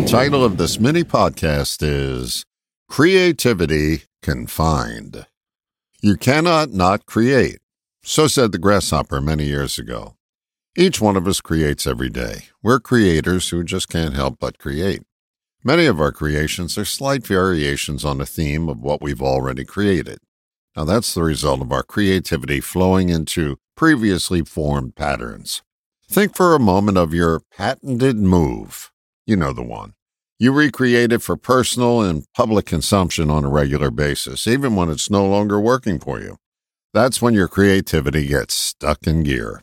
The title of this mini podcast is Creativity Confined. You cannot not create. So said the grasshopper many years ago. Each one of us creates every day. We're creators who just can't help but create. Many of our creations are slight variations on a theme of what we've already created. Now, that's the result of our creativity flowing into previously formed patterns. Think for a moment of your patented move. You know the one. You recreate it for personal and public consumption on a regular basis, even when it's no longer working for you. That's when your creativity gets stuck in gear.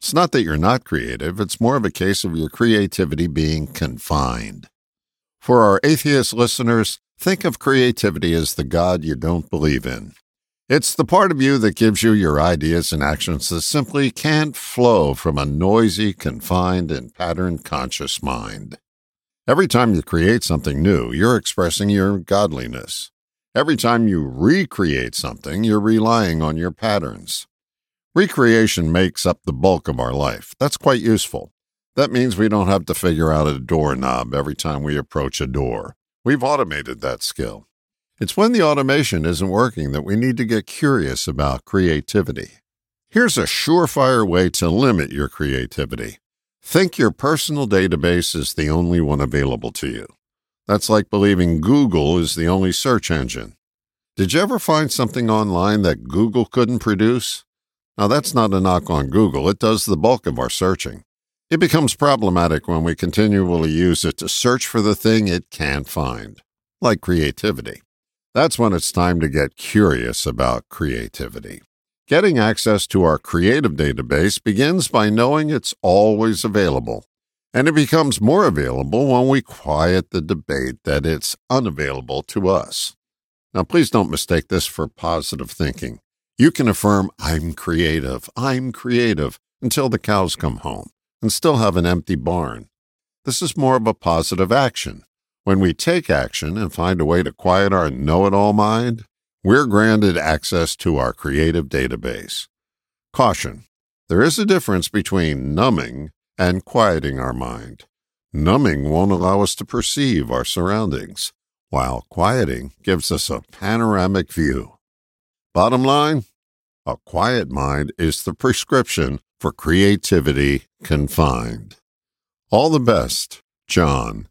It's not that you're not creative, it's more of a case of your creativity being confined. For our atheist listeners, think of creativity as the God you don't believe in. It's the part of you that gives you your ideas and actions that simply can't flow from a noisy, confined, and pattern conscious mind. Every time you create something new, you're expressing your godliness. Every time you recreate something, you're relying on your patterns. Recreation makes up the bulk of our life. That's quite useful. That means we don't have to figure out a doorknob every time we approach a door. We've automated that skill. It's when the automation isn't working that we need to get curious about creativity. Here's a surefire way to limit your creativity. Think your personal database is the only one available to you. That's like believing Google is the only search engine. Did you ever find something online that Google couldn't produce? Now, that's not a knock on Google, it does the bulk of our searching. It becomes problematic when we continually use it to search for the thing it can't find, like creativity. That's when it's time to get curious about creativity. Getting access to our creative database begins by knowing it's always available, and it becomes more available when we quiet the debate that it's unavailable to us. Now, please don't mistake this for positive thinking. You can affirm, I'm creative, I'm creative, until the cows come home, and still have an empty barn. This is more of a positive action. When we take action and find a way to quiet our know it all mind, we're granted access to our creative database. Caution there is a difference between numbing and quieting our mind. Numbing won't allow us to perceive our surroundings, while quieting gives us a panoramic view. Bottom line a quiet mind is the prescription for creativity confined. All the best, John